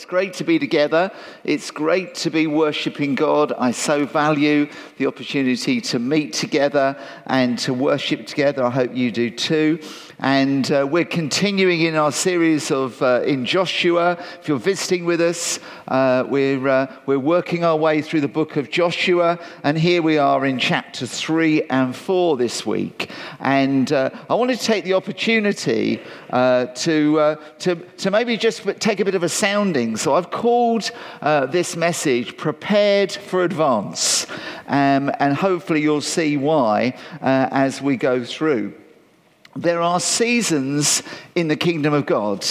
It's great to be together. It's great to be worshiping God. I so value the opportunity to meet together and to worship together. I hope you do too. And uh, we're continuing in our series of uh, in Joshua. If you're visiting with us, uh, we're, uh, we're working our way through the book of Joshua. And here we are in chapter 3 and 4 this week. And uh, I want to take the opportunity uh, to, to, to maybe just take a bit of a sounding. So I've called this message Prepared for Advance. Um, and hopefully you'll see why as we go through there are seasons in the kingdom of God.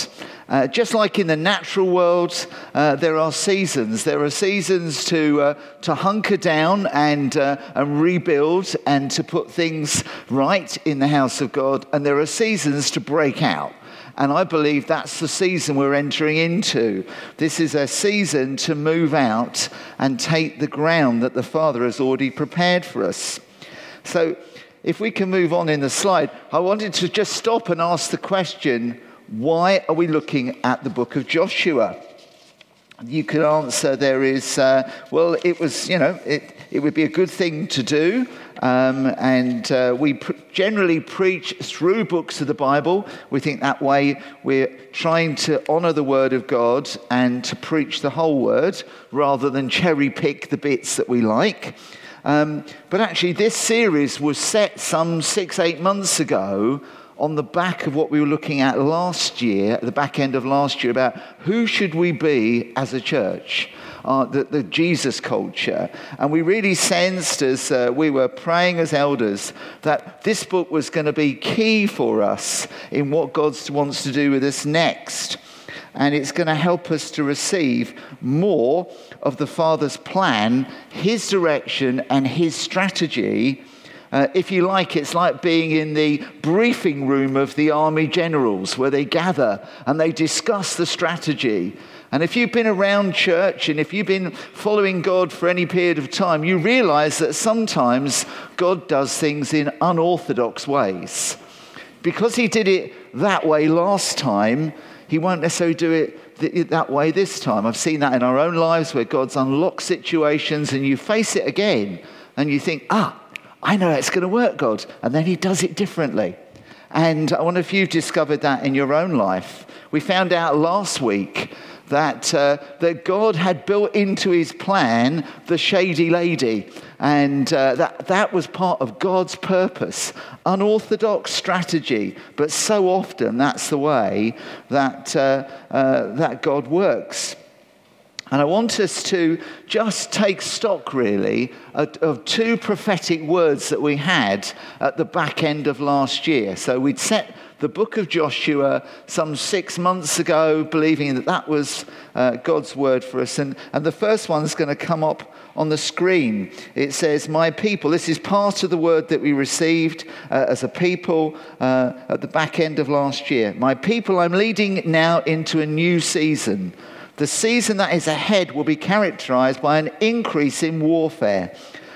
Uh, just like in the natural world, uh, there are seasons. There are seasons to, uh, to hunker down and, uh, and rebuild and to put things right in the house of God. And there are seasons to break out. And I believe that's the season we're entering into. This is a season to move out and take the ground that the Father has already prepared for us. So, if we can move on in the slide, I wanted to just stop and ask the question why are we looking at the book of Joshua? You could answer there is, uh, well, it was, you know, it, it would be a good thing to do. Um, and uh, we pr- generally preach through books of the Bible. We think that way we're trying to honor the Word of God and to preach the whole Word rather than cherry pick the bits that we like. Um, but actually, this series was set some six, eight months ago on the back of what we were looking at last year, at the back end of last year, about who should we be as a church. Uh, the, the, Jesus culture. And we really sensed as uh, we were praying as elders that this book was going to be key for us in what God wants to do with us next. And it's going to help us to receive more of the Father's plan, His direction, and His strategy. Uh, if you like, it's like being in the briefing room of the army generals where they gather and they discuss the strategy. And if you've been around church and if you've been following God for any period of time, you realize that sometimes God does things in unorthodox ways. Because He did it that way last time, He won't necessarily do it that way this time. I've seen that in our own lives where God's unlocked situations and you face it again and you think, ah, I know it's going to work, God. And then He does it differently. And I wonder if you've discovered that in your own life. We found out last week that, uh, that God had built into his plan the shady lady. And uh, that, that was part of God's purpose. Unorthodox strategy, but so often that's the way that, uh, uh that God works. And I want us to just take stock, really, of, two prophetic words that we had at the back end of last year. So we'd set the book of Joshua some six months ago, believing that that was uh, God's word for us. And, and the first one one's going to come up on the screen. It says, My people. This is part of the word that we received uh, as a people uh, at the back end of last year. My people, I'm leading now into a new season. The season that is ahead will be characterized by an increase in warfare.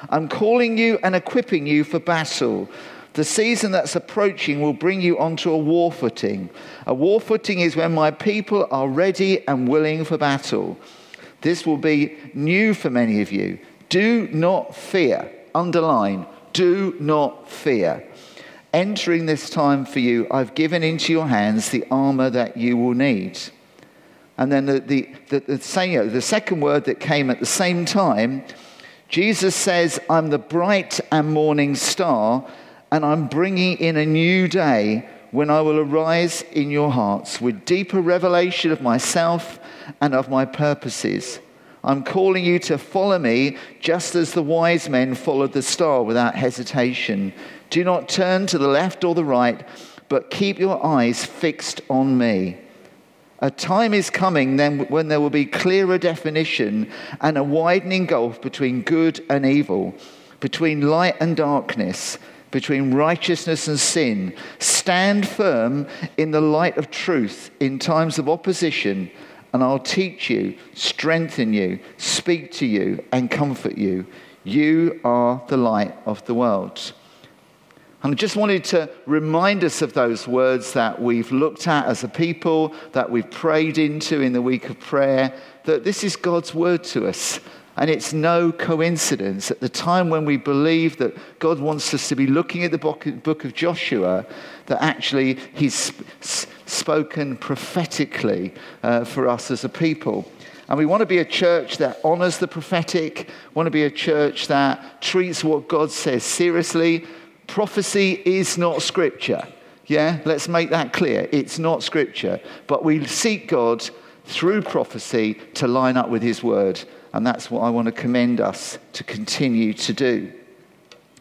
I'm calling you and equipping you for battle. The season that's approaching will bring you onto a war footing. A war footing is when my people are ready and willing for battle. This will be new for many of you. Do not fear. Underline, do not fear. Entering this time for you, I've given into your hands the armor that you will need. And then the, the, the, the, the second word that came at the same time, Jesus says, I'm the bright and morning star and I'm bringing in a new day when I will arise in your hearts with deeper revelation of myself and of my purposes. I'm calling you to follow me just as the wise men followed the star without hesitation. Do not turn to the left or the right, but keep your eyes fixed on me. A time is coming then when there will be clearer definition and a widening gulf between good and evil, between light and darkness between righteousness and sin. Stand firm in the light of truth in times of opposition, and I'll teach you, strengthen you, speak to you, and comfort you. You are the light of the world. And I just wanted to remind us of those words that we've looked at as a people, that we've prayed into in the week of prayer, that this is God's word to us. And it's no coincidence at the time when we believe that God wants us to be looking at the book of Joshua, that actually He's spoken prophetically uh, for us as a people. And we want to be a church that honors the prophetic, want to be a church that treats what God says seriously, prophecy is not scripture. Yeah, let's make that clear. It's not scripture. But we seek God through prophecy to line up with his word. And that's what I want to commend us to continue to do.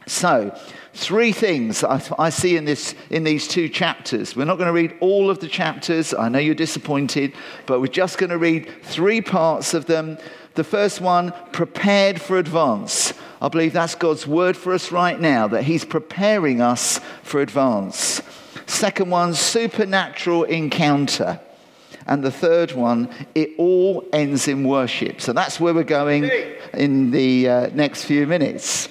So, three things I, see in, this, in these two chapters. We're not going to read all of the chapters. I know you're disappointed, but we're just going to read three parts of them. The first one, prepared for advance. I believe that's God's word for us right now, that He's preparing us for advance. Second one, supernatural encounter. And the third one, it all ends in worship. So that's where we're going in the uh, next few minutes.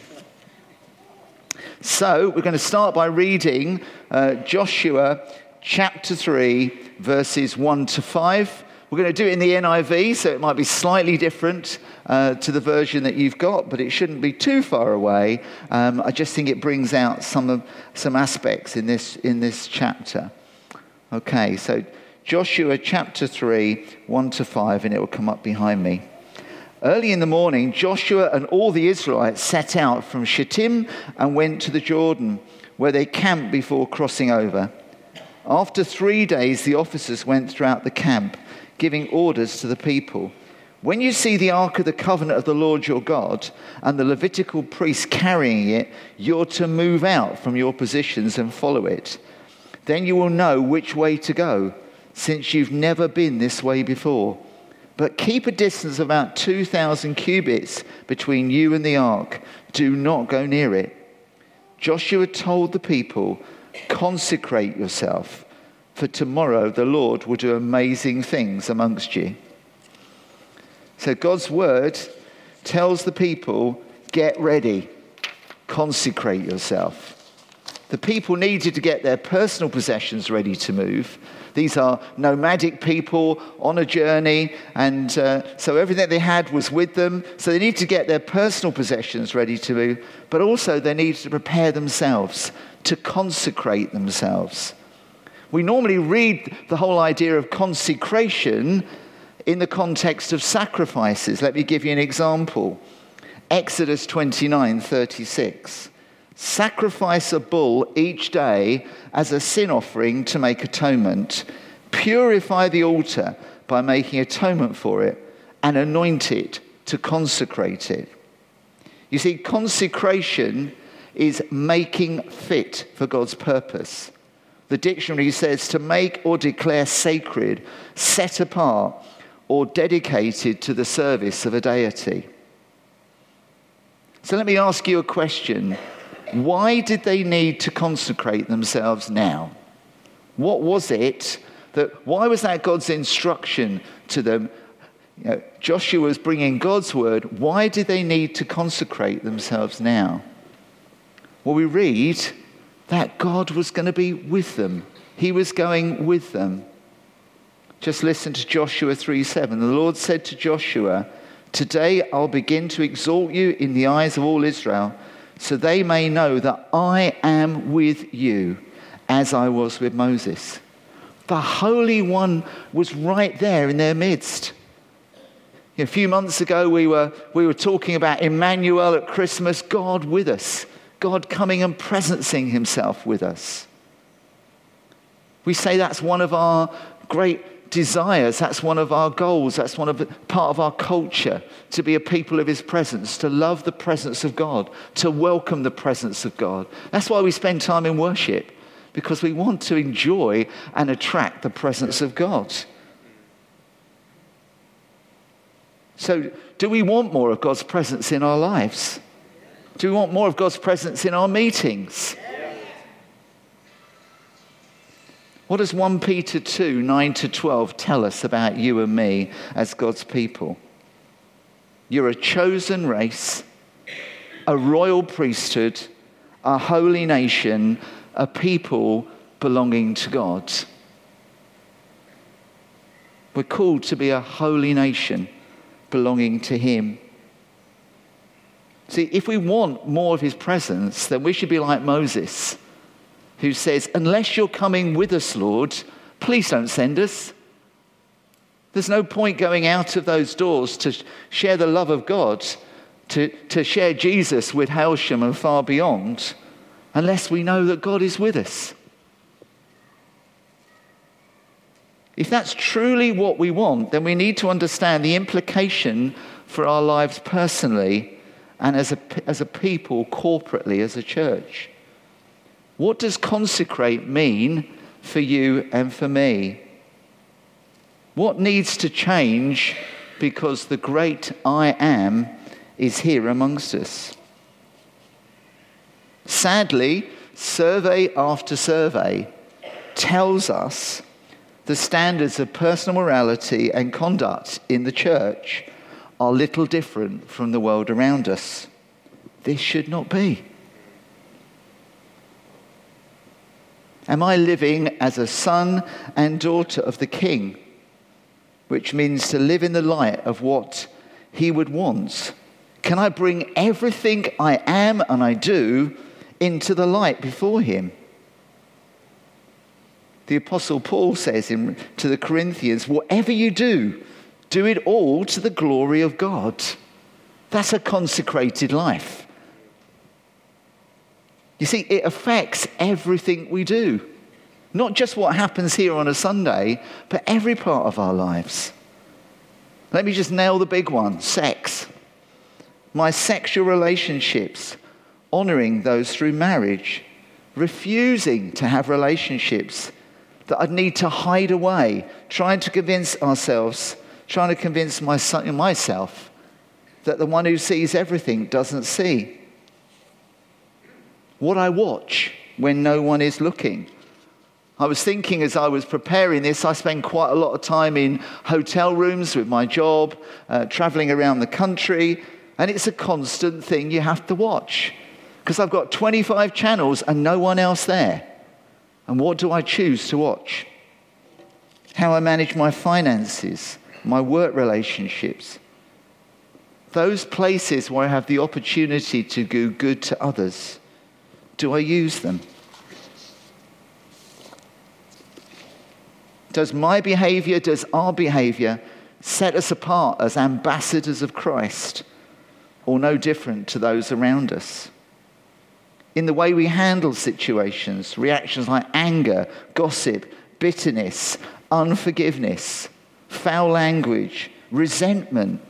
So we're going to start by reading uh, Joshua chapter 3, verses 1 to 5. We're going to do it in the NIV, so it might be slightly different uh, to the version that you've got, but it shouldn't be too far away. Um, I just think it brings out some, of, some aspects in this, in this chapter. Okay, so Joshua chapter 3, 1 to 5, and it will come up behind me. Early in the morning, Joshua and all the Israelites set out from Shittim and went to the Jordan, where they camped before crossing over. After three days, the officers went throughout the camp giving orders to the people. When you see the Ark of the Covenant of the Lord your God and the Levitical priests carrying it, you're to move out from your positions and follow it. Then you will know which way to go, since you've never been this way before. But keep a distance of about 2,000 cubits between you and the ark. Do not go near it. Joshua told the people, Consecrate yourself for tomorrow the Lord will do amazing things amongst you. So God's word tells the people get ready, consecrate yourself. The people needed to get their personal possessions ready to move. These are nomadic people on a journey, and uh, so everything they had was with them. So they need to get their personal possessions ready to move, but also they need to prepare themselves to consecrate themselves. We normally read the whole idea of consecration in the context of sacrifices. Let me give you an example. Exodus 29 36. Sacrifice a bull each day as a sin offering to make atonement. Purify the altar by making atonement for it and anoint it to consecrate it. You see, consecration is making fit for God's purpose. The dictionary says to make or declare sacred, set apart, or dedicated to the service of a deity. So let me ask you a question. Why did they need to consecrate themselves now? What was it that, why was that God's instruction to them? You know, Joshua was bringing God's word. Why did they need to consecrate themselves now? Well, we read that God was going to be with them. He was going with them. Just listen to Joshua 3 7. The Lord said to Joshua, Today I'll begin to exalt you in the eyes of all Israel, so they may know that I am with you as I was with Moses. The Holy One was right there in their midst. A few months ago, we were, we were talking about Emmanuel at Christmas, God with us. God coming and presencing himself with us. We say that's one of our great desires, that's one of our goals, that's one of part of our culture to be a people of his presence, to love the presence of God, to welcome the presence of God. That's why we spend time in worship, because we want to enjoy and attract the presence of God. So, do we want more of God's presence in our lives? Do we want more of God's presence in our meetings? What does 1 Peter 2 9 to 12 tell us about you and me as God's people? You're a chosen race, a royal priesthood, a holy nation, a people belonging to God. We're called to be a holy nation belonging to Him. See, if we want more of His presence, then we should be like Moses, who says, Unless you're coming with us, Lord, please don't send us. There's no point going out of those doors to share the love of God, to, to share Jesus with Hailsham and far beyond, unless we know that God is with us. If that's truly what we want, then we need to understand the implication for our lives personally and as a, as a people, corporately, as a church. What does consecrate mean for you and for me? What needs to change because the great I am is here amongst us? Sadly, survey after survey tells us the standards of personal morality and conduct in the church are little different from the world around us. This should not be. Am I living as a son and daughter of the King? Which means to live in the light of what he would want. Can I bring everything I am and I do into the light before him? The Apostle Paul says in, to the Corinthians, whatever you do, do it all to the glory of God. That's a consecrated life. You see, it affects everything we do. Not just what happens here on a Sunday, but every part of our lives. Let me just nail the big one sex. My sexual relationships, honoring those through marriage, refusing to have relationships that I'd need to hide away, trying to convince ourselves, trying to convince myself that the one who sees everything doesn't see what I watch when no one is looking. I was thinking as I was preparing this, I spend quite a lot of time in hotel rooms with my job, uh, traveling around the country, and it's a constant thing you have to watch because I've got 25 channels and no one else there. And what do I choose to watch? How I manage my finances, my work relationships. Those places where I have the opportunity to do good to others do I use them? Does my behavior, does our behavior set us apart as ambassadors of Christ or no different to those around us? In the way we handle situations, reactions like anger, gossip, bitterness, unforgiveness, foul language, resentment.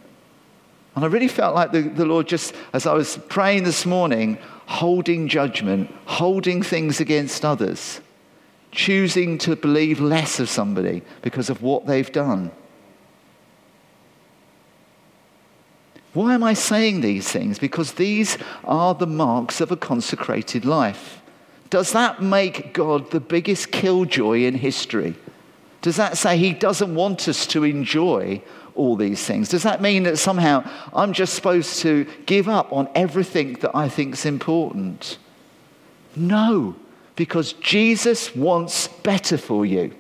And I really felt like the, the Lord just, as I was praying this morning, holding judgment, holding things against others, choosing to believe less of somebody because of what they've done. Why am I saying these things? Because these are the marks of a consecrated life. Does that make God the biggest killjoy in history? Does that say he doesn't want us to enjoy all these things? Does that mean that somehow I'm just supposed to give up on everything that I think is important? No, because Jesus wants better for you.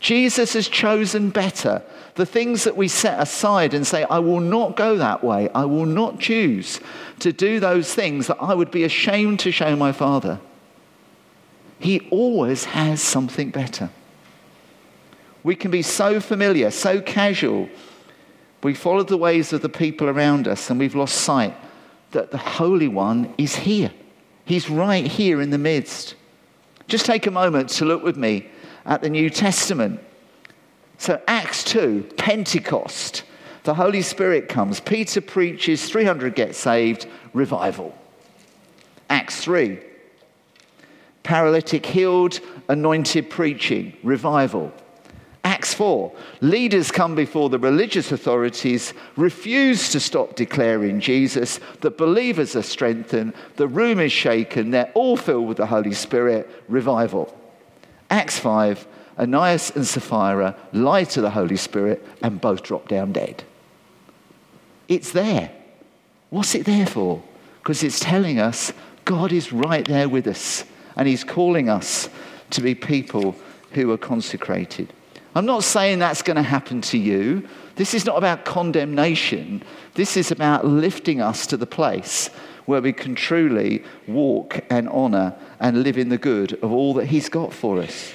Jesus has chosen better. The things that we set aside and say, I will not go that way, I will not choose to do those things that I would be ashamed to show my Father. He always has something better. We can be so familiar, so casual. We follow the ways of the people around us and we've lost sight that the Holy One is here. He's right here in the midst. Just take a moment to look with me at the New Testament. So, Acts 2, Pentecost, the Holy Spirit comes. Peter preaches, 300 get saved, revival. Acts 3, paralytic healed, anointed preaching, revival. Acts 4, leaders come before the religious authorities, refuse to stop declaring Jesus, the believers are strengthened, the room is shaken, they're all filled with the Holy Spirit, revival. Acts 5, Ananias and Sapphira lie to the Holy Spirit and both drop down dead. It's there. What's it there for? Because it's telling us God is right there with us, and He's calling us to be people who are consecrated. I'm not saying that's going to happen to you. This is not about condemnation. This is about lifting us to the place where we can truly walk and honor and live in the good of all that He's got for us.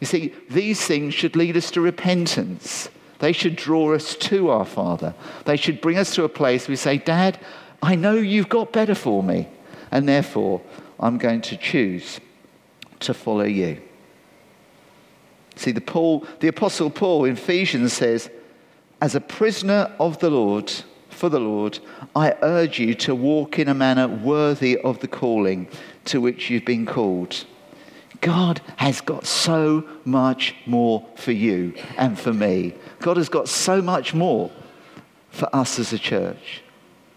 You see, these things should lead us to repentance. They should draw us to our Father. They should bring us to a place where we say, Dad, I know you've got better for me, and therefore I'm going to choose to follow you. See, the, Paul, the Apostle Paul in Ephesians says, As a prisoner of the Lord, for the Lord, I urge you to walk in a manner worthy of the calling to which you've been called. God has got so much more for you and for me. God has got so much more for us as a church.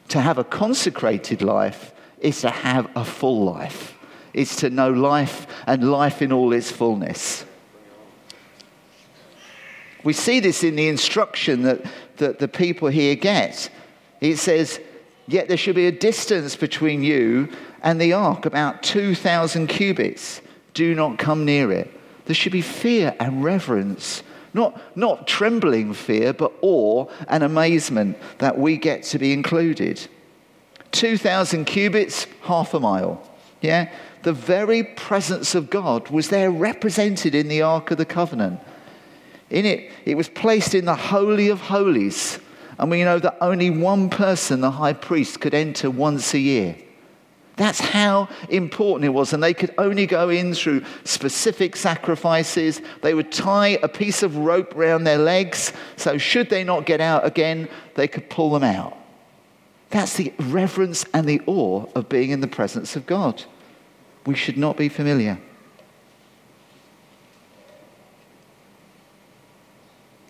To have a consecrated life is to have a full life. It's to know life and life in all its fullness. We see this in the instruction that, that the people here get. It says, Yet there should be a distance between you and the ark, about 2,000 cubits. Do not come near it. There should be fear and reverence. Not, not trembling fear, but awe and amazement that we get to be included. 2,000 cubits, half a mile. Yeah? The very presence of God was there represented in the Ark of the Covenant. In it, it was placed in the Holy of Holies. And we know that only one person, the high priest, could enter once a year. That's how important it was. And they could only go in through specific sacrifices. They would tie a piece of rope around their legs. So, should they not get out again, they could pull them out. That's the reverence and the awe of being in the presence of God. We should not be familiar.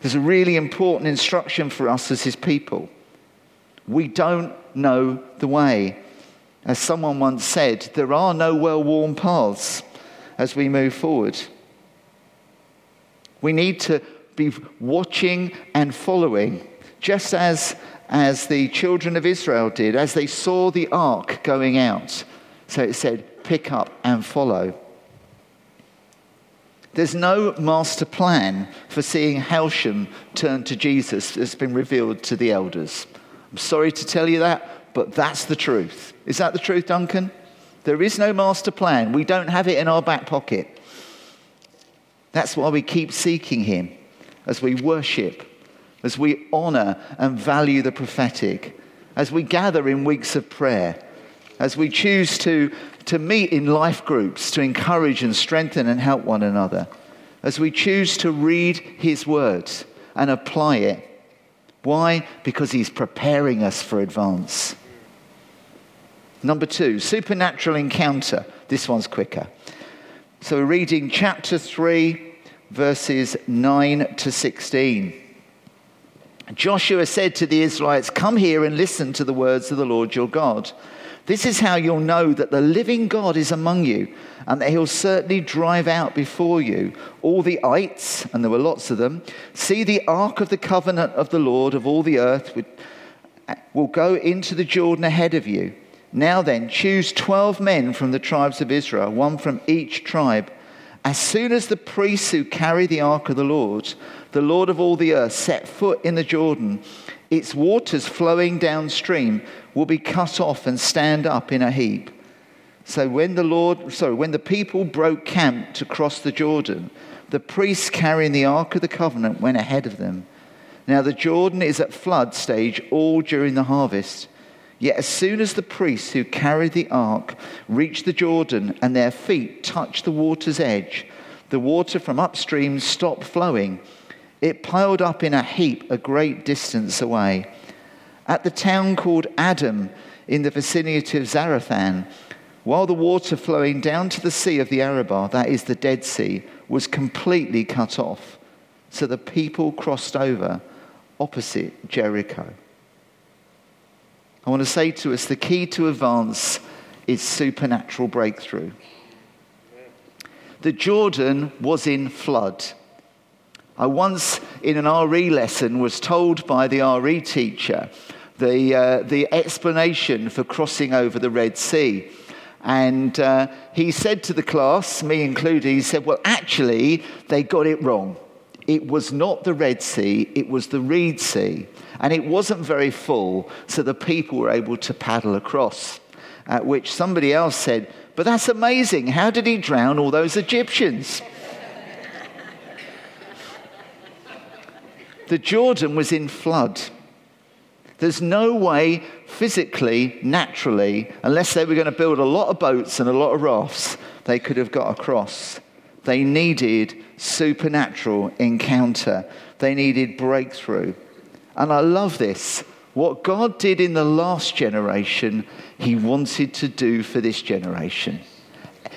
There's a really important instruction for us as his people. We don't know the way. As someone once said, there are no well worn paths as we move forward. We need to be watching and following, just as, as the children of Israel did, as they saw the ark going out. So it said, pick up and follow. There's no master plan for seeing Hailsham turn to Jesus that's been revealed to the elders. I'm sorry to tell you that, but that's the truth. Is that the truth, Duncan? There is no master plan. We don't have it in our back pocket. That's why we keep seeking Him as we worship, as we honor and value the prophetic, as we gather in weeks of prayer, as we choose to to meet in life groups to encourage and strengthen and help one another, as we choose to read His words and apply it. Why? Because He's preparing us for advance. Number two, supernatural encounter. This one's quicker. So we're reading chapter 3, verses 9 to 16. Joshua said to the Israelites, Come here and listen to the words of the Lord your God. This is how you'll know that the living God is among you and that he'll certainly drive out before you all the ites, and there were lots of them. See the ark of the covenant of the Lord of all the earth uh, will go into the Jordan ahead of you. Now then, choose 12 men from the tribes of Israel, one from each tribe. As soon as the priests who carry the ark of the Lord, the Lord of all the earth, set foot in the Jordan, its waters flowing downstream will be cut off and stand up in a heap. So when the Lord, sorry, when the people broke camp to cross the Jordan, the priests carrying the Ark of the Covenant went ahead of them. Now the Jordan is at flood stage all during the harvest. Yet as soon as the priests who carried the ark reached the Jordan and their feet touched the water's edge, the water from upstream stopped flowing. It piled up in a heap a great distance away at the town called Adam in the vicinity of Zarethan, while the water flowing down to the sea of the Arabah, that is the Dead Sea, was completely cut off. So the people crossed over opposite Jericho. I want to say to us the key to advance is supernatural breakthrough. The Jordan was in flood. I once, in an RE lesson, was told by the RE teacher the, uh, the explanation for crossing over the Red Sea. And uh, he said to the class, me included, he said, Well, actually, they got it wrong. It was not the Red Sea, it was the Reed Sea. And it wasn't very full, so the people were able to paddle across. At which somebody else said, But that's amazing. How did he drown all those Egyptians? The Jordan was in flood. There's no way physically, naturally, unless they were going to build a lot of boats and a lot of rafts, they could have got across. They needed supernatural encounter, they needed breakthrough. And I love this. What God did in the last generation, He wanted to do for this generation.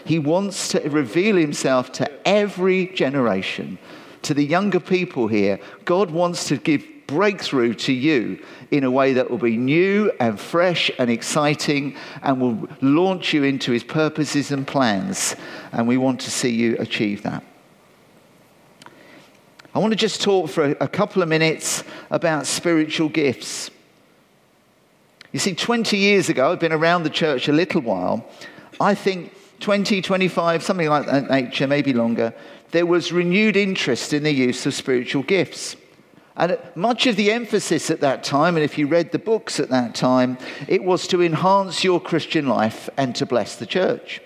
He wants to reveal Himself to every generation to the younger people here, God wants to give breakthrough to you in a way that will be new and fresh and exciting and will launch you into his purposes and plans. And we want to see you achieve that. I want to just talk for a, couple of minutes about spiritual gifts. You see, 20 years ago, I've been around the church a little while. I think 20, 25, something like that nature, maybe longer there was renewed interest in the use of spiritual gifts. And much of the emphasis at that time, and if you read the books at that time, it was to enhance your Christian life and to bless the church.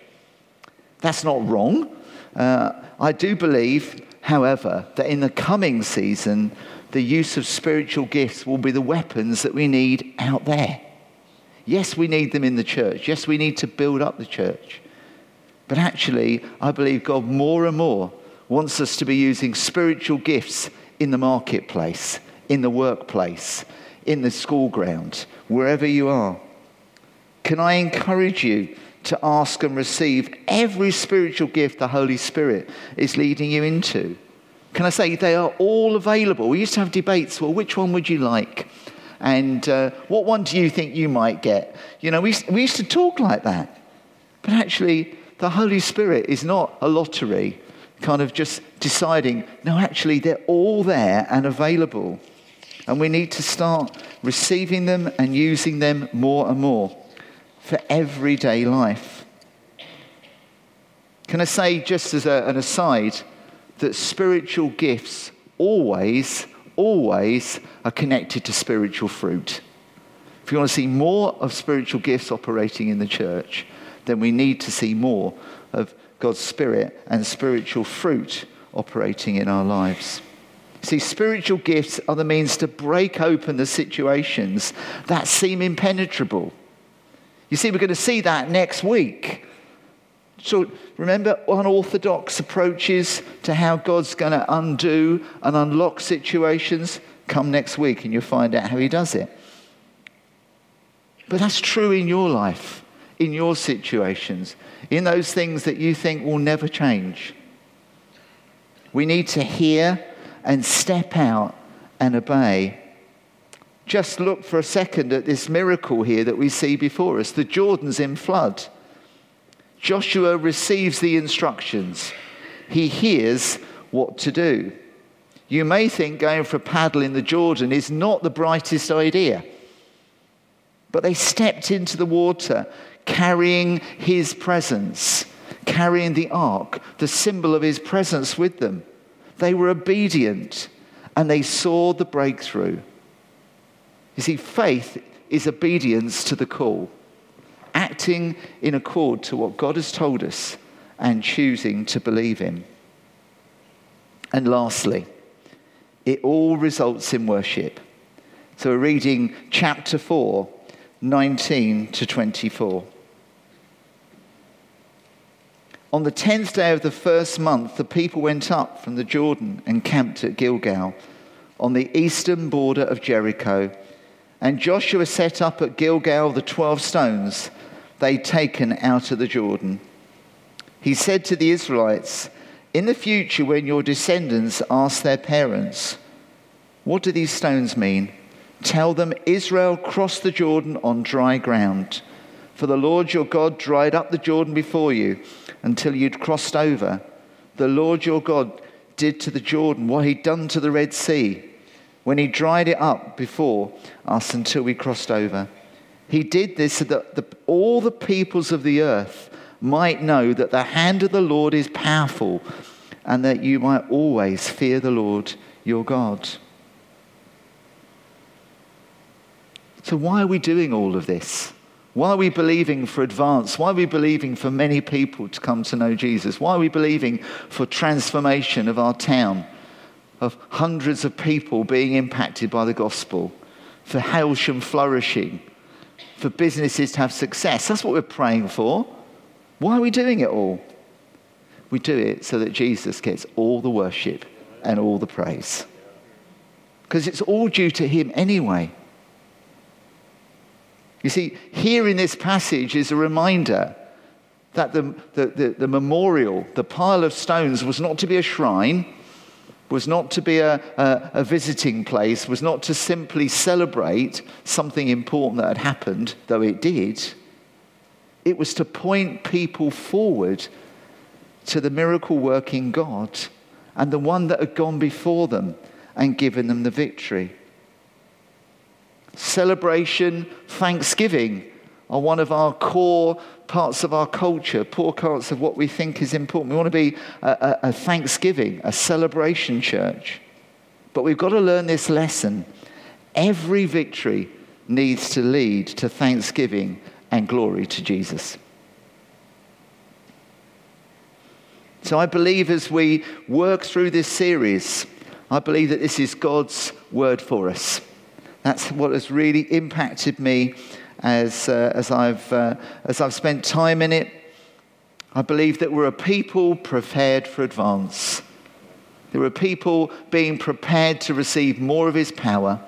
That's not wrong. Uh, I do believe, however, that in the coming season, the use of spiritual gifts will be the weapons that we need out there. Yes, we need them in the church. Yes, we need to build up the church. But actually, I believe God more and more wants us to be using spiritual gifts in the marketplace, in the workplace, in the school ground, wherever you are. Can I encourage you to ask and receive every spiritual gift the Holy Spirit is leading you into? Can I say they are all available? We used to have debates well, which one would you like? And uh, what one do you think you might get? You know, we, we used to talk like that. But actually, the Holy Spirit is not a lottery kind of just deciding, no, actually, they're all there and available. And we need to start receiving them and using them more and more for everyday life. Can I say, just as a, an aside, that spiritual gifts always, always are connected to spiritual fruit? If you want to see more of spiritual gifts operating in the church, then we need to see more of God's Spirit and spiritual fruit operating in our lives. See, spiritual gifts are the means to break open the situations that seem impenetrable. You see, we're going to see that next week. So remember unorthodox approaches to how God's going to undo and unlock situations? Come next week and you'll find out how he does it. But that's true in your life, in your situations in those things that you think will never change. We need to hear and step out and obey. Just look for a second at this miracle here that we see before us. The Jordan's in flood. Joshua receives the instructions, he hears what to do. You may think going for a paddle in the Jordan is not the brightest idea. But they stepped into the water carrying his presence, carrying the ark, the symbol of his presence with them. They were obedient and they saw the breakthrough. You see, faith is obedience to the call, acting in accord to what God has told us and choosing to believe in. And lastly, it all results in worship. So we're reading chapter 4, 19 to 24. On the tenth day of the first month, the people went up from the Jordan and camped at Gilgal on the eastern border of Jericho. And Joshua set up at Gilgal the twelve stones they'd taken out of the Jordan. He said to the Israelites, In the future, when your descendants ask their parents, What do these stones mean? Tell them Israel crossed the Jordan on dry ground. For the Lord your God dried up the Jordan before you until you'd crossed over. The Lord your God did to the Jordan what he'd done to the Red Sea when he dried it up before us until we crossed over. He did this so that the, all the peoples of the earth might know that the hand of the Lord is powerful and that you might always fear the Lord your God. So, why are we doing all of this? Why are we believing for advance? Why are we believing for many people to come to know Jesus? Why are we believing for transformation of our town, of hundreds of people being impacted by the gospel, for Hailsham flourishing, for businesses to have success? That's what we're praying for. Why are we doing it all? We do it so that Jesus gets all the worship and all the praise. Because it's all due to him anyway. You see, here in this passage is a reminder that the, the, the, the, memorial, the pile of stones, was not to be a shrine, was not to be a, a, a visiting place, was not to simply celebrate something important that had happened, though it did. It was to point people forward to the miracle working God and the one that had gone before them and given them the victory celebration, thanksgiving are one of our core parts of our culture, core parts of what we think is important. We want to be a, a, a thanksgiving, a celebration church. But we've got to learn this lesson. Every victory needs to lead to thanksgiving and glory to Jesus. So I believe as we work through this series, I believe that this is God's word for us. That's what has really impacted me as, uh, as, I've, uh, as I've spent time in it. I believe that we're a people prepared for advance. There are people being prepared to receive more of his power,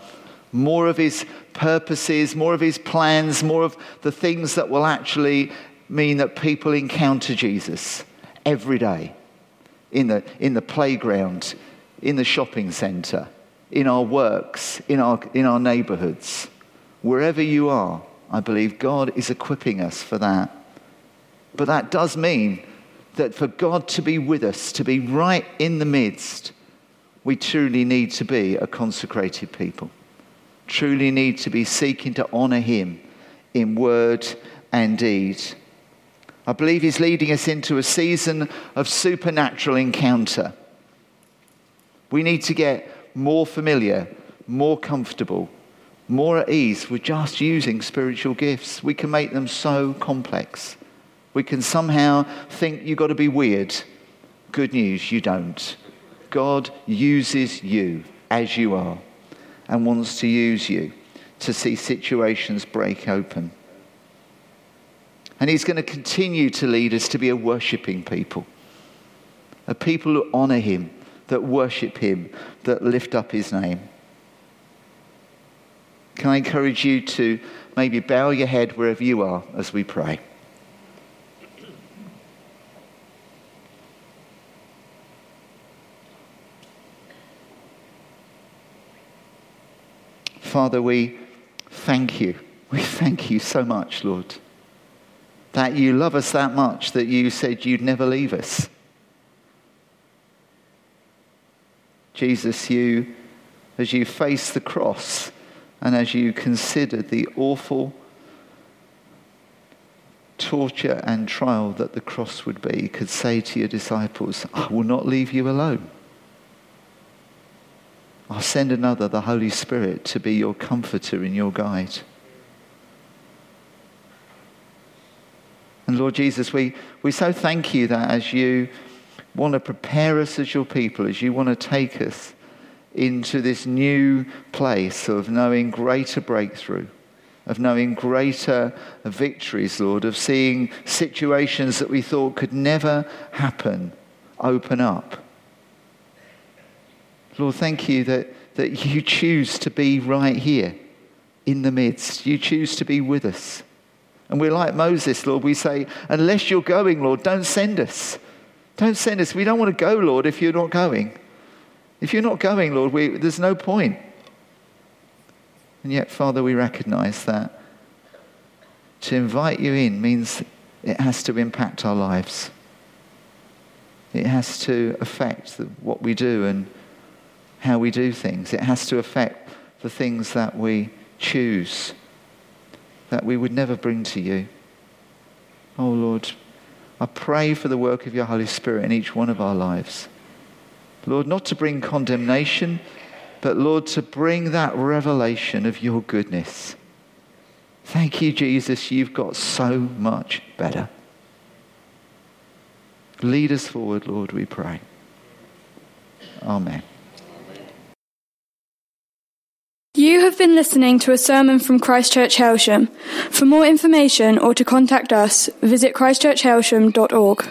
more of his purposes, more of his plans, more of the things that will actually mean that people encounter Jesus every day in the, in the playground, in the shopping centre, in our works, in our, in our neighborhoods. Wherever you are, I believe God is equipping us for that. But that does mean that for God to be with us, to be right in the midst, we truly need to be a consecrated people. Truly need to be seeking to honor Him in word and deed. I believe He's leading us into a season of supernatural encounter. We need to get more familiar, more comfortable, more at ease with just using spiritual gifts. We can make them so complex. We can somehow think you've got to be weird. Good news, you don't. God uses you as you are and wants to use you to see situations break open. And He's going to continue to lead us to be a worshipping people, a people who honor Him, that worship him, that lift up his name. Can I encourage you to maybe bow your head wherever you are as we pray? Father, we thank you. We thank you so much, Lord, that you love us that much that you said you'd never leave us. Jesus, you, as you face the cross and as you considered the awful torture and trial that the cross would be, could say to your disciples, I will not leave you alone. I'll send another, the Holy Spirit, to be your comforter and your guide. And Lord Jesus, we, we so thank you that as you want to prepare us as your people, as you want to take us into this new place of knowing greater breakthrough, of knowing greater victories, Lord, of seeing situations that we thought could never happen open up. Lord, thank you that, that you choose to be right here in the midst. You choose to be with us. And we're like Moses, Lord. We say, unless you're going, Lord, don't send us. Don't send us. We don't want to go, Lord, if you're not going. If you're not going, Lord, we, there's no point. And yet, Father, we recognize that to invite you in means it has to impact our lives. It has to affect the, what we do and how we do things. It has to affect the things that we choose. that we would never bring to you. Oh Lord, I pray for the work of your Holy Spirit in each one of our lives. Lord, not to bring condemnation, but Lord, to bring that revelation of your goodness. Thank you, Jesus. You've got so much better. Lead us forward, Lord, we pray. Amen. You have been listening to a sermon from Christchurch Hailsham. For more information or to contact us, visit christchurchhailsham.org.